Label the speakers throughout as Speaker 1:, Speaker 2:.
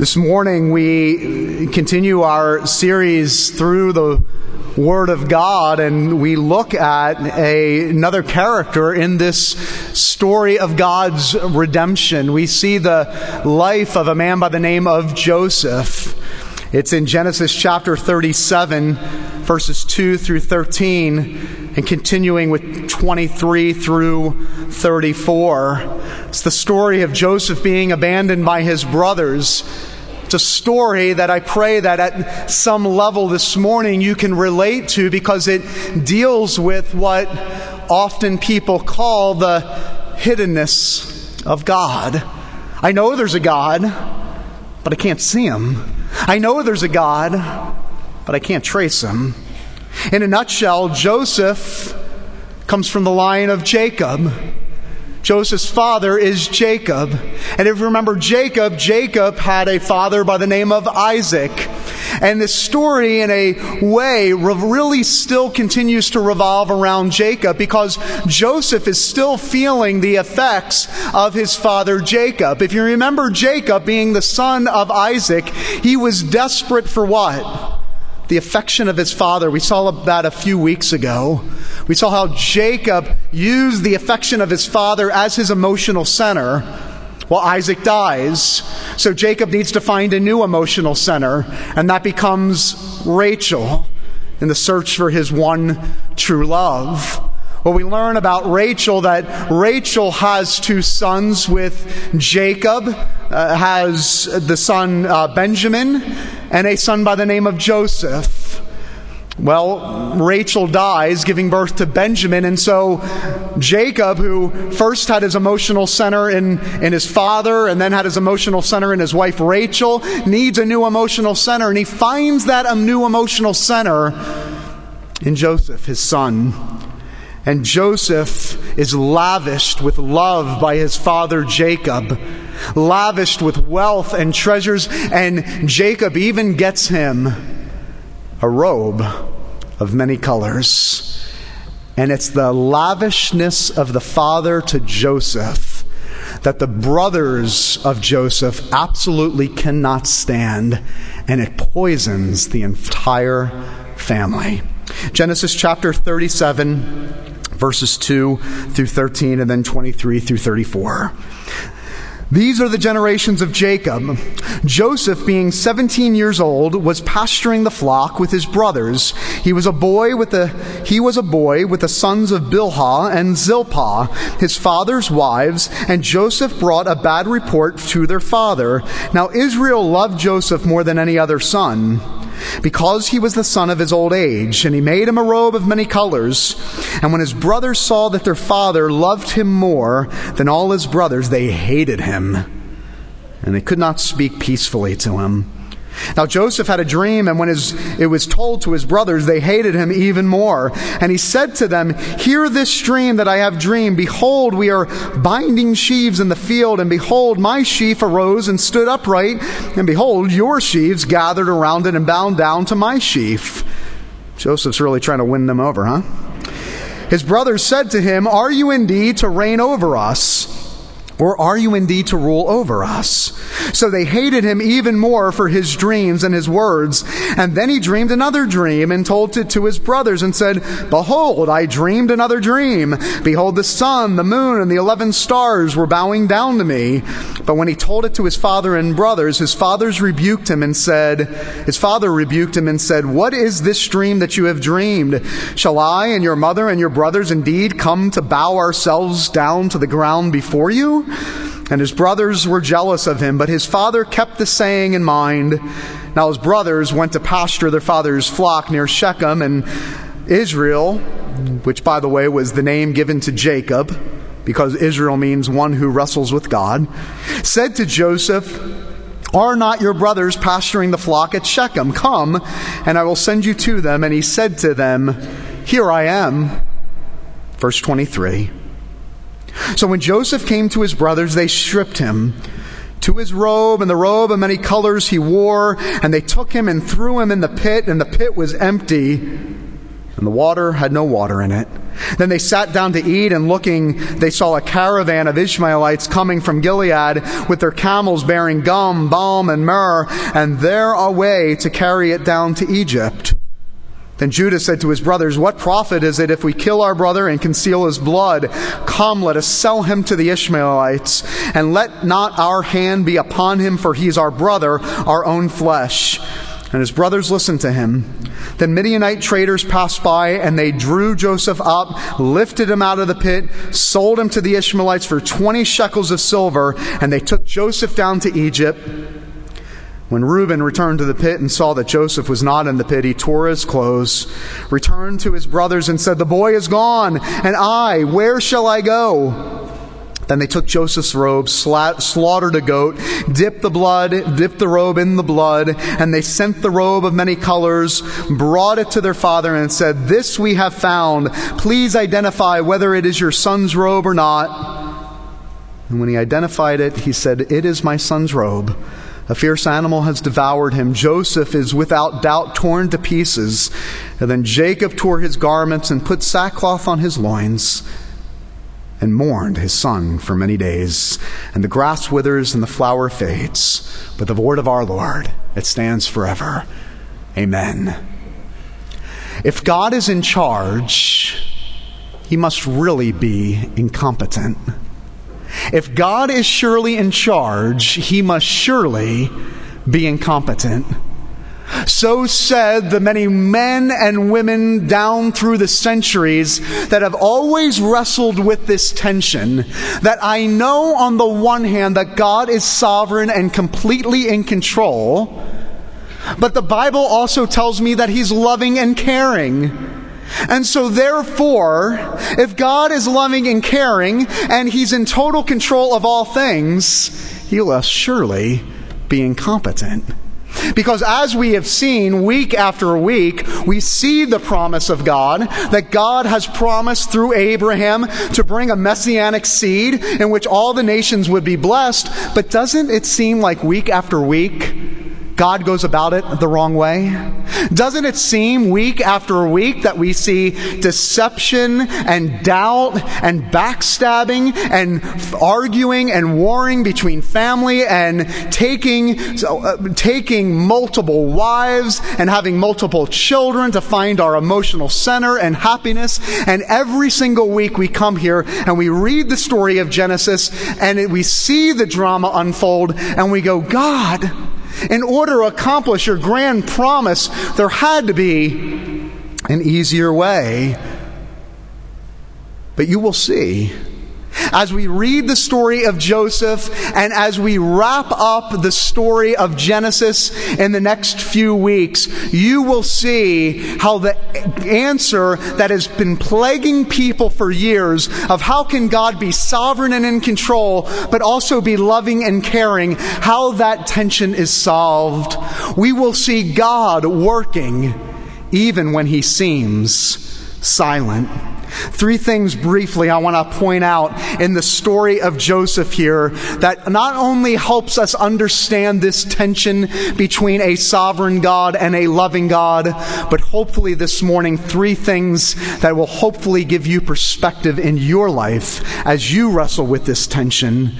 Speaker 1: This morning we continue our series through the Word of God and we look at a, another character in this story of God's redemption. We see the life of a man by the name of Joseph. It's in Genesis chapter 37, verses 2 through 13, and continuing with 23 through 34. It's the story of Joseph being abandoned by his brothers it's a story that I pray that at some level this morning you can relate to because it deals with what often people call the hiddenness of God. I know there's a God, but I can't see him. I know there's a God, but I can't trace him. In a nutshell, Joseph comes from the line of Jacob. Joseph's father is Jacob. And if you remember Jacob, Jacob had a father by the name of Isaac. And this story, in a way, really still continues to revolve around Jacob because Joseph is still feeling the effects of his father Jacob. If you remember Jacob being the son of Isaac, he was desperate for what? The affection of his father. We saw that a few weeks ago. We saw how Jacob used the affection of his father as his emotional center while Isaac dies. So Jacob needs to find a new emotional center, and that becomes Rachel in the search for his one true love. Well, we learn about Rachel that Rachel has two sons with Jacob, uh, has the son uh, Benjamin, and a son by the name of Joseph. Well, Rachel dies, giving birth to Benjamin, and so Jacob, who first had his emotional center in, in his father and then had his emotional center in his wife Rachel, needs a new emotional center, and he finds that a new emotional center in Joseph, his son. And Joseph is lavished with love by his father Jacob, lavished with wealth and treasures, and Jacob even gets him a robe of many colors. And it's the lavishness of the father to Joseph that the brothers of Joseph absolutely cannot stand, and it poisons the entire family. Genesis chapter 37 verses 2 through 13, and then 23 through 34. These are the generations of Jacob. Joseph, being 17 years old, was pasturing the flock with his brothers. He was a boy with the, he was a boy with the sons of Bilhah and Zilpah, his father's wives, and Joseph brought a bad report to their father. Now Israel loved Joseph more than any other son because he was the son of his old age, and he made him a robe of many colors. And when his brothers saw that their father loved him more than all his brothers, they hated him, and they could not speak peacefully to him. Now Joseph had a dream, and when his, it was told to his brothers, they hated him even more. And he said to them, Hear this dream that I have dreamed. Behold, we are binding sheaves in the field, and behold, my sheaf arose and stood upright, and behold, your sheaves gathered around it and bound down to my sheaf. Joseph's really trying to win them over, huh? His brothers said to him, Are you indeed to reign over us? Or are you indeed to rule over us? So they hated him even more for his dreams and his words. And then he dreamed another dream and told it to his brothers and said, Behold, I dreamed another dream. Behold, the sun, the moon, and the eleven stars were bowing down to me. But when he told it to his father and brothers, his fathers rebuked him and said, His father rebuked him and said, What is this dream that you have dreamed? Shall I and your mother and your brothers indeed come to bow ourselves down to the ground before you? And his brothers were jealous of him, but his father kept the saying in mind. Now his brothers went to pasture their father's flock near Shechem, and Israel, which by the way was the name given to Jacob, because Israel means one who wrestles with God, said to Joseph, Are not your brothers pasturing the flock at Shechem? Come, and I will send you to them. And he said to them, Here I am. Verse 23. So when Joseph came to his brothers, they stripped him to his robe and the robe of many colors he wore, and they took him and threw him in the pit, and the pit was empty. and the water had no water in it. Then they sat down to eat, and looking, they saw a caravan of Ishmaelites coming from Gilead with their camels bearing gum, balm, and myrrh, and their away to carry it down to Egypt. Then Judah said to his brothers, What profit is it if we kill our brother and conceal his blood? Come, let us sell him to the Ishmaelites, and let not our hand be upon him, for he is our brother, our own flesh. And his brothers listened to him. Then Midianite traders passed by, and they drew Joseph up, lifted him out of the pit, sold him to the Ishmaelites for 20 shekels of silver, and they took Joseph down to Egypt. When Reuben returned to the pit and saw that Joseph was not in the pit, he tore his clothes, returned to his brothers, and said, The boy is gone, and I, where shall I go? Then they took Joseph's robe, slaughtered a goat, dipped the blood, dipped the robe in the blood, and they sent the robe of many colors, brought it to their father, and said, This we have found. Please identify whether it is your son's robe or not. And when he identified it, he said, It is my son's robe. A fierce animal has devoured him. Joseph is without doubt torn to pieces. And then Jacob tore his garments and put sackcloth on his loins and mourned his son for many days. And the grass withers and the flower fades. But the word of our Lord, it stands forever. Amen. If God is in charge, he must really be incompetent. If God is surely in charge, he must surely be incompetent. So said the many men and women down through the centuries that have always wrestled with this tension. That I know on the one hand that God is sovereign and completely in control, but the Bible also tells me that He's loving and caring. And so, therefore, if God is loving and caring and He's in total control of all things, He will surely be incompetent. Because as we have seen week after week, we see the promise of God that God has promised through Abraham to bring a messianic seed in which all the nations would be blessed. But doesn't it seem like week after week, God goes about it the wrong way? Doesn't it seem week after week that we see deception and doubt and backstabbing and arguing and warring between family and taking, uh, taking multiple wives and having multiple children to find our emotional center and happiness? And every single week we come here and we read the story of Genesis and we see the drama unfold and we go, God, in order to accomplish your grand promise, there had to be an easier way. But you will see as we read the story of Joseph and as we wrap up the story of Genesis in the next few weeks, you will see how the answer that has been plaguing people for years of how can God be sovereign and in control, but also be loving and caring, how that tension is solved. We will see God working even when he seems silent. Three things briefly I want to point out in the story of Joseph here that not only helps us understand this tension between a sovereign God and a loving God, but hopefully this morning, three things that will hopefully give you perspective in your life as you wrestle with this tension,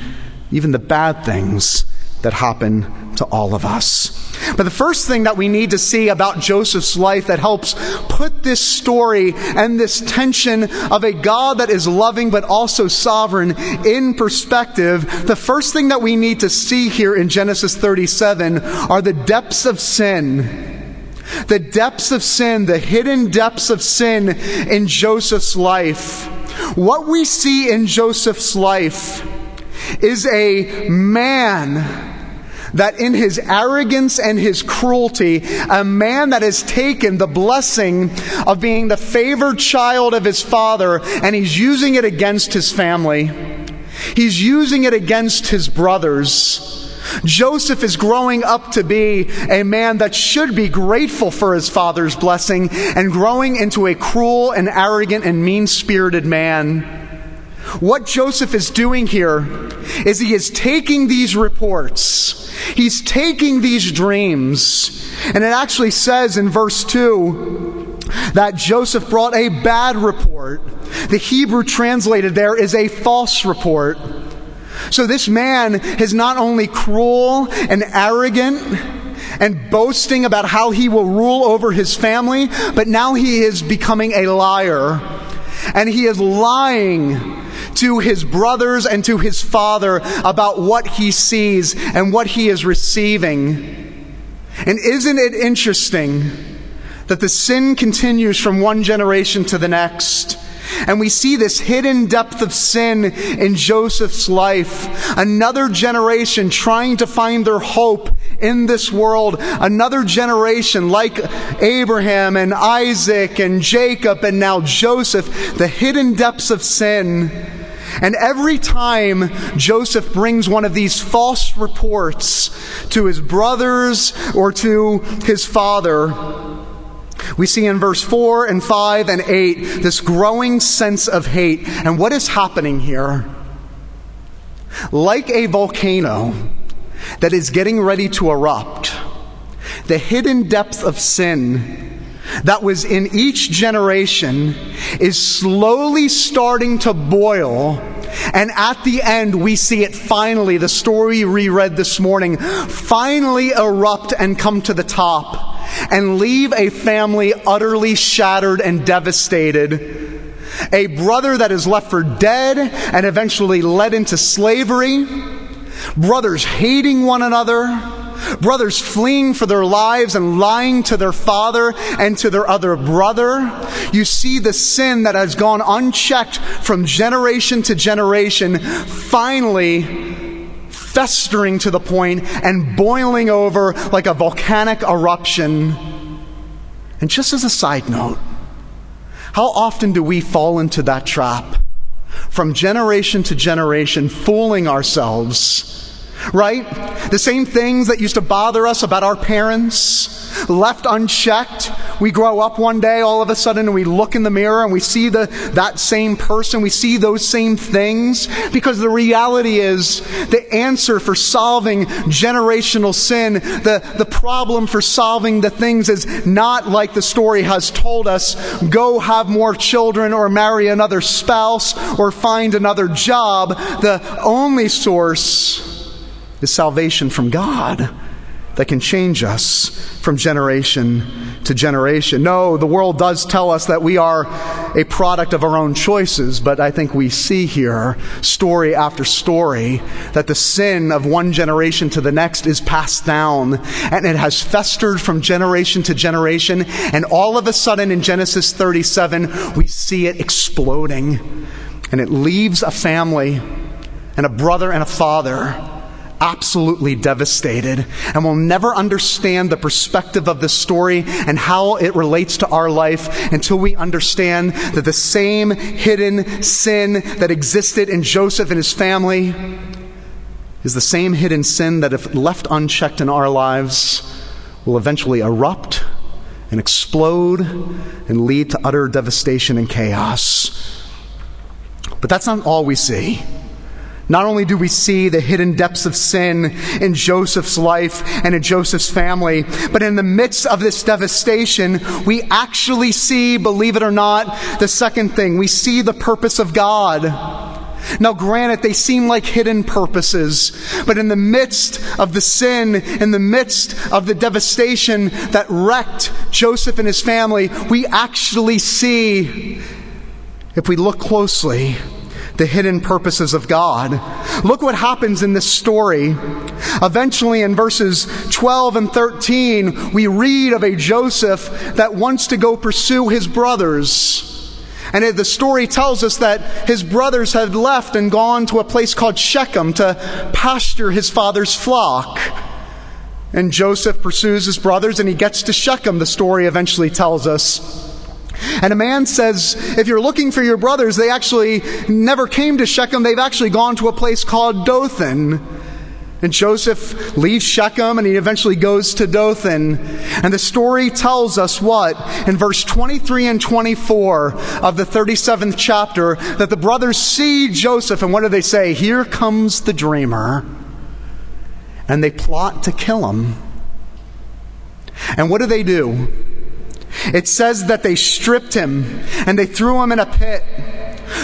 Speaker 1: even the bad things that happen to all of us. But the first thing that we need to see about Joseph's life that helps put this story and this tension of a God that is loving but also sovereign in perspective, the first thing that we need to see here in Genesis 37 are the depths of sin. The depths of sin, the hidden depths of sin in Joseph's life. What we see in Joseph's life is a man that in his arrogance and his cruelty, a man that has taken the blessing of being the favored child of his father and he's using it against his family. He's using it against his brothers. Joseph is growing up to be a man that should be grateful for his father's blessing and growing into a cruel and arrogant and mean spirited man. What Joseph is doing here is he is taking these reports, he's taking these dreams, and it actually says in verse 2 that Joseph brought a bad report. The Hebrew translated there is a false report. So this man is not only cruel and arrogant and boasting about how he will rule over his family, but now he is becoming a liar. And he is lying to his brothers and to his father about what he sees and what he is receiving. And isn't it interesting that the sin continues from one generation to the next? And we see this hidden depth of sin in Joseph's life. Another generation trying to find their hope in this world. Another generation like Abraham and Isaac and Jacob and now Joseph. The hidden depths of sin. And every time Joseph brings one of these false reports to his brothers or to his father, we see in verse 4 and 5 and 8 this growing sense of hate. And what is happening here? Like a volcano that is getting ready to erupt, the hidden depth of sin that was in each generation is slowly starting to boil. And at the end, we see it finally, the story we read this morning, finally erupt and come to the top and leave a family utterly shattered and devastated. A brother that is left for dead and eventually led into slavery. Brothers hating one another. Brothers fleeing for their lives and lying to their father and to their other brother. You see the sin that has gone unchecked from generation to generation finally festering to the point and boiling over like a volcanic eruption. And just as a side note, how often do we fall into that trap? From generation to generation, fooling ourselves right? The same things that used to bother us about our parents, left unchecked. We grow up one day all of a sudden and we look in the mirror and we see the, that same person, we see those same things, because the reality is the answer for solving generational sin, the, the problem for solving the things is not like the story has told us go have more children or marry another spouse or find another job. The only source is salvation from God that can change us from generation to generation. No, the world does tell us that we are a product of our own choices, but I think we see here, story after story, that the sin of one generation to the next is passed down, and it has festered from generation to generation, and all of a sudden in Genesis 37, we see it exploding, and it leaves a family and a brother and a father absolutely devastated and will never understand the perspective of this story and how it relates to our life until we understand that the same hidden sin that existed in Joseph and his family is the same hidden sin that, if left unchecked in our lives, will eventually erupt and explode and lead to utter devastation and chaos. But that's not all we see. Not only do we see the hidden depths of sin in Joseph's life and in Joseph's family, but in the midst of this devastation, we actually see, believe it or not, the second thing. We see the purpose of God. Now, granted, they seem like hidden purposes, but in the midst of the sin, in the midst of the devastation that wrecked Joseph and his family, we actually see, if we look closely, the hidden purposes of God. Look what happens in this story. Eventually, in verses 12 and 13, we read of a Joseph that wants to go pursue his brothers. And the story tells us that his brothers had left and gone to a place called Shechem to pasture his father's flock. And Joseph pursues his brothers and he gets to Shechem, the story eventually tells us. And a man says, if you're looking for your brothers, they actually never came to Shechem. They've actually gone to a place called Dothan. And Joseph leaves Shechem and he eventually goes to Dothan. And the story tells us what? In verse 23 and 24 of the 37th chapter, that the brothers see Joseph and what do they say? Here comes the dreamer. And they plot to kill him. And what do they do? It says that they stripped him and they threw him in a pit.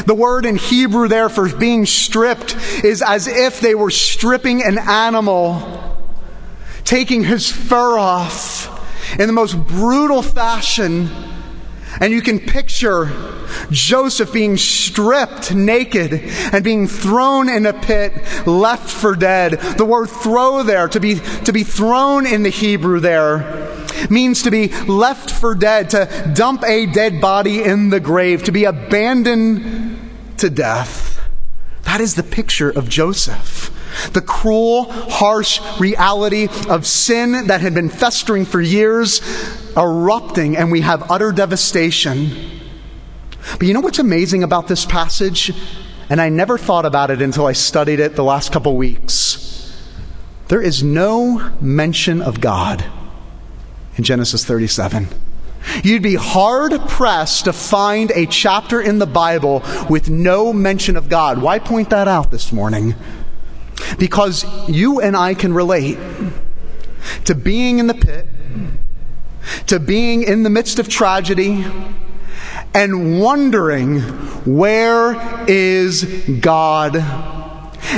Speaker 1: The word in Hebrew there for being stripped is as if they were stripping an animal, taking his fur off in the most brutal fashion. And you can picture Joseph being stripped naked and being thrown in a pit, left for dead. The word throw there, to be, to be thrown in the Hebrew there, means to be left for dead, to dump a dead body in the grave, to be abandoned to death. That is the picture of Joseph. The cruel, harsh reality of sin that had been festering for years, erupting, and we have utter devastation. But you know what's amazing about this passage? And I never thought about it until I studied it the last couple weeks. There is no mention of God in Genesis 37. You'd be hard pressed to find a chapter in the Bible with no mention of God. Why point that out this morning? Because you and I can relate to being in the pit, to being in the midst of tragedy, and wondering, where is God?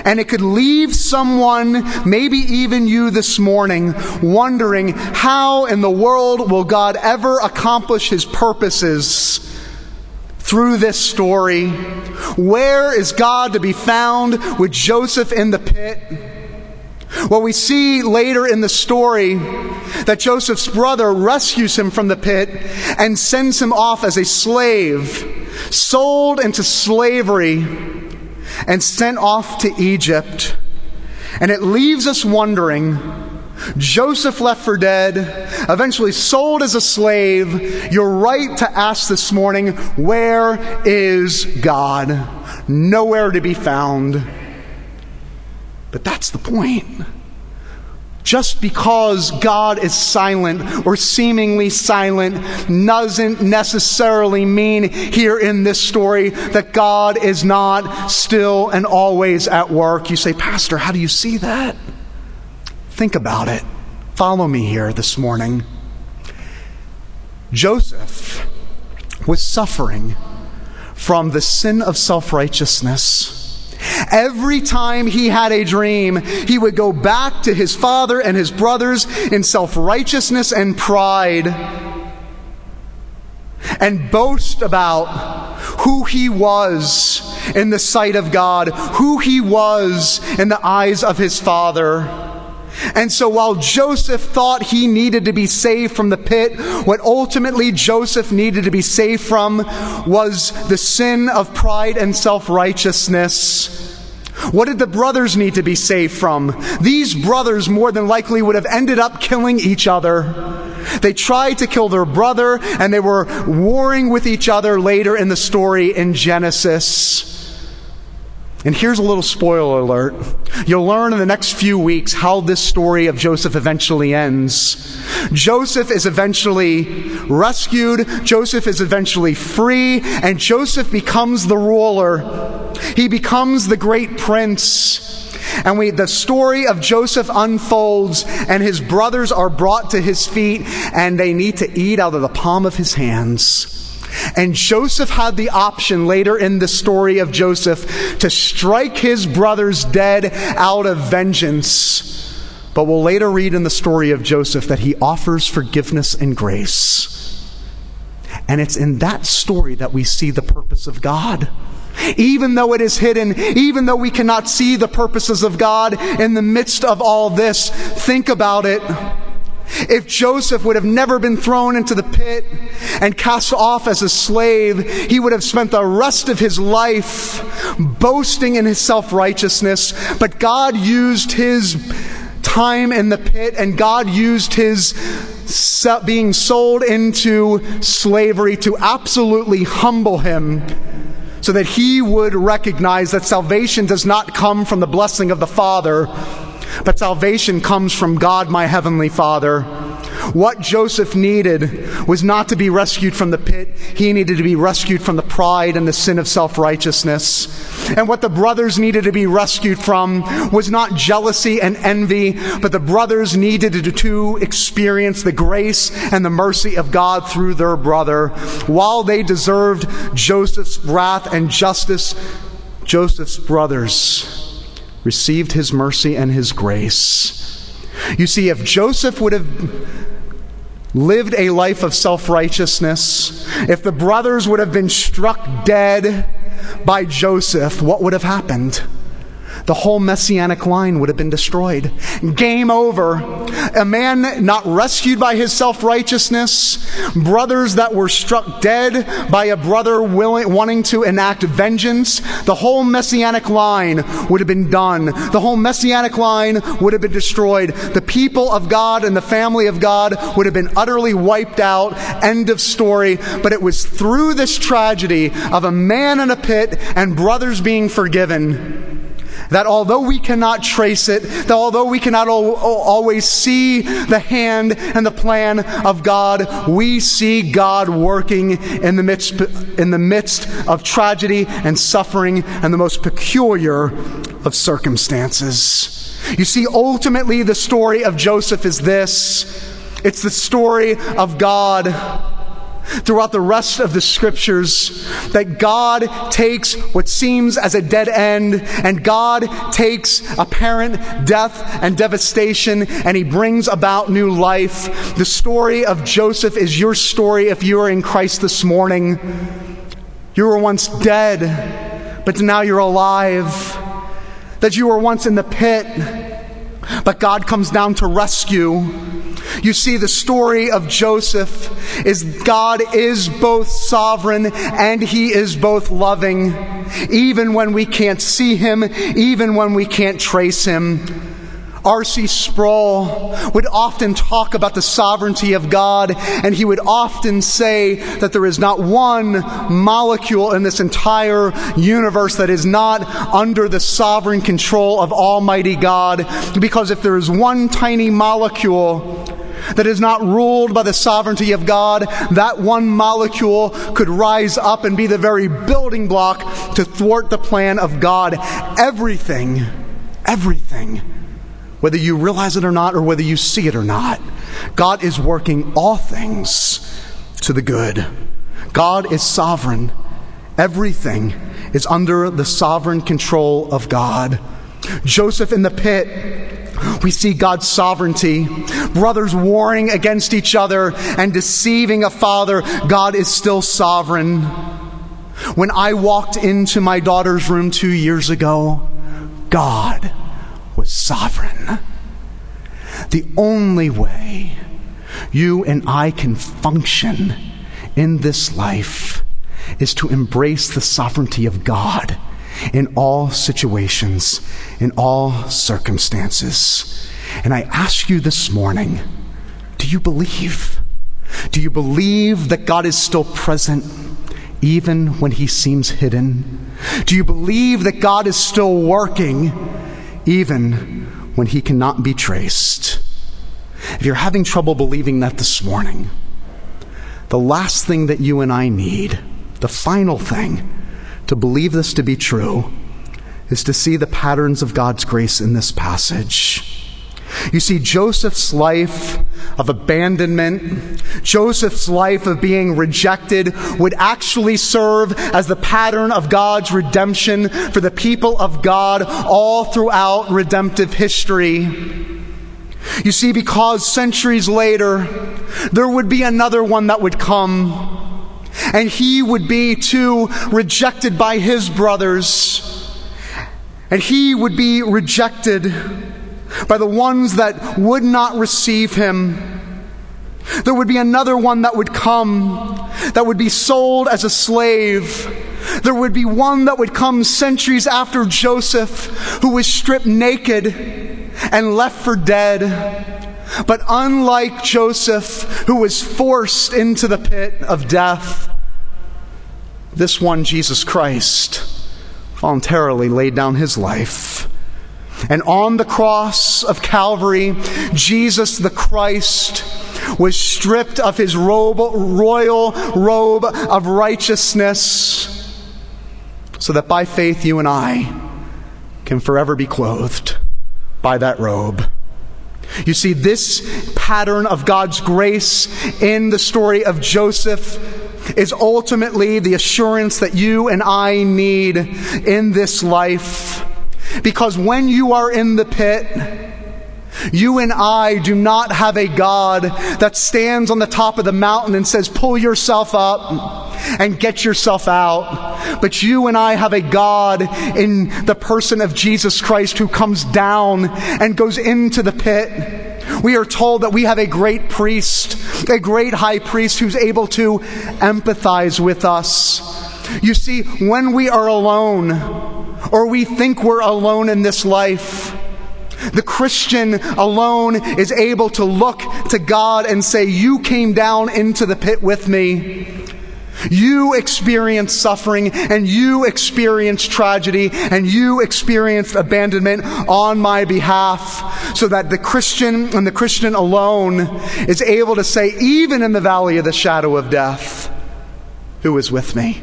Speaker 1: And it could leave someone, maybe even you this morning, wondering how in the world will God ever accomplish his purposes through this story? Where is God to be found with Joseph in the pit? Well, we see later in the story that Joseph's brother rescues him from the pit and sends him off as a slave, sold into slavery and sent off to Egypt. And it leaves us wondering Joseph left for dead, eventually sold as a slave. You're right to ask this morning where is God? Nowhere to be found. But that's the point. Just because God is silent or seemingly silent doesn't necessarily mean here in this story that God is not still and always at work. You say, Pastor, how do you see that? Think about it. Follow me here this morning. Joseph was suffering from the sin of self righteousness. Every time he had a dream, he would go back to his father and his brothers in self righteousness and pride and boast about who he was in the sight of God, who he was in the eyes of his father. And so while Joseph thought he needed to be saved from the pit, what ultimately Joseph needed to be saved from was the sin of pride and self righteousness. What did the brothers need to be saved from? These brothers more than likely would have ended up killing each other. They tried to kill their brother and they were warring with each other later in the story in Genesis. And here's a little spoiler alert. You'll learn in the next few weeks how this story of Joseph eventually ends. Joseph is eventually rescued, Joseph is eventually free, and Joseph becomes the ruler. He becomes the great prince. And we, the story of Joseph unfolds, and his brothers are brought to his feet, and they need to eat out of the palm of his hands. And Joseph had the option later in the story of Joseph to strike his brothers dead out of vengeance. But we'll later read in the story of Joseph that he offers forgiveness and grace. And it's in that story that we see the purpose of God. Even though it is hidden, even though we cannot see the purposes of God in the midst of all this, think about it. If Joseph would have never been thrown into the pit and cast off as a slave, he would have spent the rest of his life boasting in his self righteousness. But God used his time in the pit and God used his being sold into slavery to absolutely humble him so that he would recognize that salvation does not come from the blessing of the Father but salvation comes from God, my heavenly Father. What Joseph needed was not to be rescued from the pit, he needed to be rescued from the pride and the sin of self righteousness. And what the brothers needed to be rescued from was not jealousy and envy, but the brothers needed to experience the grace and the mercy of God through their brother. While they deserved Joseph's wrath and justice, Joseph's brothers received his mercy and his grace. You see, if Joseph would have lived a life of self righteousness, if the brothers would have been struck dead by Joseph, what would have happened? The whole messianic line would have been destroyed. Game over. A man not rescued by his self righteousness, brothers that were struck dead by a brother willing, wanting to enact vengeance. The whole messianic line would have been done. The whole messianic line would have been destroyed. The people of God and the family of God would have been utterly wiped out. End of story. But it was through this tragedy of a man in a pit and brothers being forgiven that although we cannot trace it, that although we cannot al- always see the hand and the plan of God, we see God working in the midst, in the midst of tragedy and suffering and the most peculiar of circumstances. You see, ultimately, the story of Joseph is this it's the story of God throughout the rest of the scriptures that God takes what seems as a dead end and God takes apparent death and devastation and he brings about new life. The story of Joseph is your story if you are in Christ this morning. You were once dead, but now you're alive. That you were once in the pit, but God comes down to rescue. You see, the story of Joseph is God is both sovereign and he is both loving, even when we can't see him, even when we can't trace him. R.C. Sproul would often talk about the sovereignty of God, and he would often say that there is not one molecule in this entire universe that is not under the sovereign control of Almighty God. Because if there is one tiny molecule that is not ruled by the sovereignty of God, that one molecule could rise up and be the very building block to thwart the plan of God. Everything, everything, whether you realize it or not, or whether you see it or not, God is working all things to the good. God is sovereign. Everything is under the sovereign control of God. Joseph in the pit we see God's sovereignty. Brothers warring against each other and deceiving a father. God is still sovereign. When I walked into my daughter's room two years ago, God sovereign. The only way you and I can function in this life is to embrace the sovereignty of God in all situations, in all circumstances. And I ask you this morning do you believe? Do you believe that God is still present even when he seems hidden? Do you believe that God is still working even when he cannot be traced? If you're having trouble believing that this morning, the last thing that you and I need, the final thing, to believe this to be true is to see the patterns of God's grace in this passage. You see, Joseph's life of abandonment, Joseph's life of being rejected would actually serve as the pattern of God's redemption for the people of God all throughout redemptive history. You see, because centuries later, there would be another one that would come and he would be too rejected by his brothers. And he would be rejected by the ones that would not receive him. There would be another one that would come that would be sold as a slave. There would be one that would come centuries after Joseph who was stripped naked and left for dead. But unlike Joseph, who was forced into the pit of death, this one, Jesus Christ, voluntarily laid down his life. And on the cross of Calvary, Jesus the Christ was stripped of his robe, royal robe of righteousness so that by faith you and I can forever be clothed by that robe. You see, this pattern of God's grace in the story of Joseph is ultimately the assurance that you and I need in this life. Because when you are in the pit, you and I do not have a God that stands on the top of the mountain and says, pull yourself up and get yourself out. But you and I have a God in the person of Jesus Christ who comes down and goes into the pit. We are told that we have a great priest, a great high priest who's able to empathize with us. You see, when we are alone, or we think we're alone in this life, the Christian alone is able to look to God and say, You came down into the pit with me. You experienced suffering and you experienced tragedy and you experienced abandonment on my behalf so that the Christian and the Christian alone is able to say, even in the valley of the shadow of death, who is with me?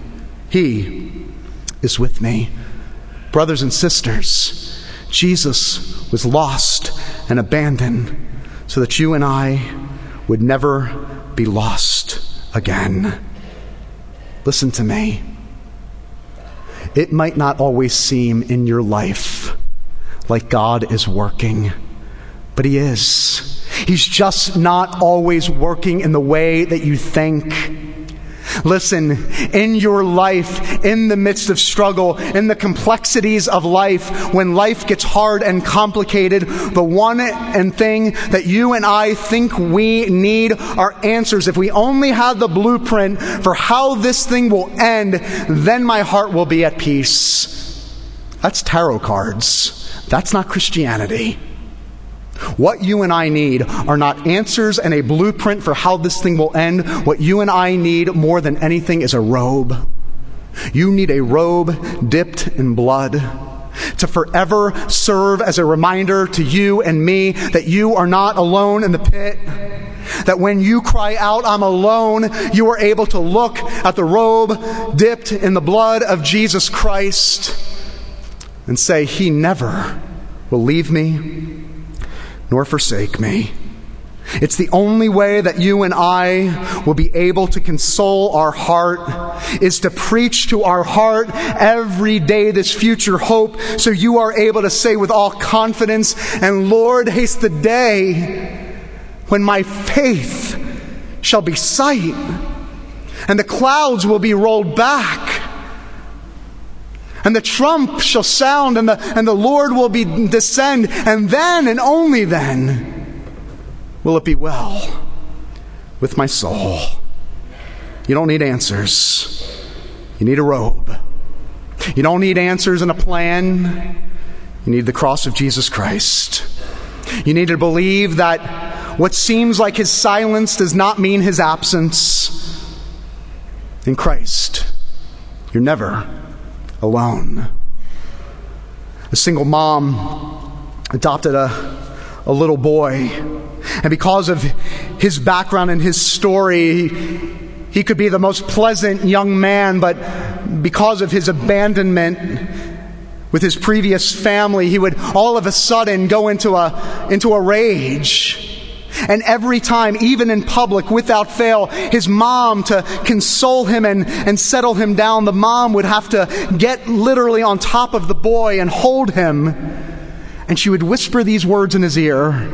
Speaker 1: He is with me. Brothers and sisters, Jesus was lost and abandoned so that you and I would never be lost again. Listen to me. It might not always seem in your life like God is working, but He is. He's just not always working in the way that you think. Listen, in your life, in the midst of struggle, in the complexities of life, when life gets hard and complicated, the one and thing that you and I think we need are answers. If we only had the blueprint for how this thing will end, then my heart will be at peace. That's tarot cards. That's not Christianity. What you and I need are not answers and a blueprint for how this thing will end. What you and I need more than anything is a robe. You need a robe dipped in blood to forever serve as a reminder to you and me that you are not alone in the pit. That when you cry out, I'm alone, you are able to look at the robe dipped in the blood of Jesus Christ and say, He never will leave me nor forsake me. It's the only way that you and I will be able to console our heart is to preach to our heart every day this future hope so you are able to say with all confidence, and Lord, haste the day when my faith shall be sight and the clouds will be rolled back and the trump shall sound, and the, and the Lord will be descend, and then and only then will it be well with my soul. You don't need answers. You need a robe. You don't need answers and a plan. You need the cross of Jesus Christ. You need to believe that what seems like his silence does not mean his absence. In Christ, you're never alone. A single mom adopted a, a little boy, and because of his background and his story, he could be the most pleasant young man, but because of his abandonment with his previous family, he would all of a sudden go into a, into a rage and every time, even in public, without fail, his mom, to console him and, and settle him down, the mom would have to get literally on top of the boy and hold him. And she would whisper these words in his ear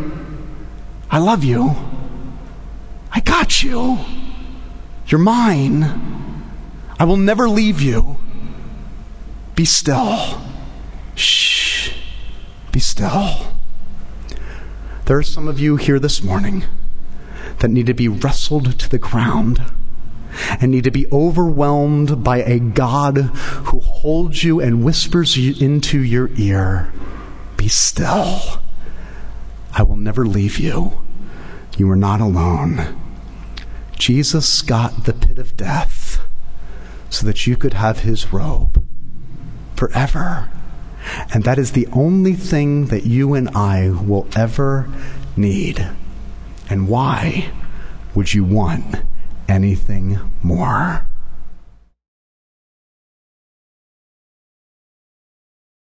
Speaker 1: I love you. I got you. You're mine. I will never leave you. Be still. Shh. Be still. There are some of you here this morning that need to be wrestled to the ground and need to be overwhelmed by a God who holds you and whispers into your ear Be still. I will never leave you. You are not alone. Jesus got the pit of death so that you could have his robe forever. And that is the only thing that you and I will ever need. And why? Would you want anything more?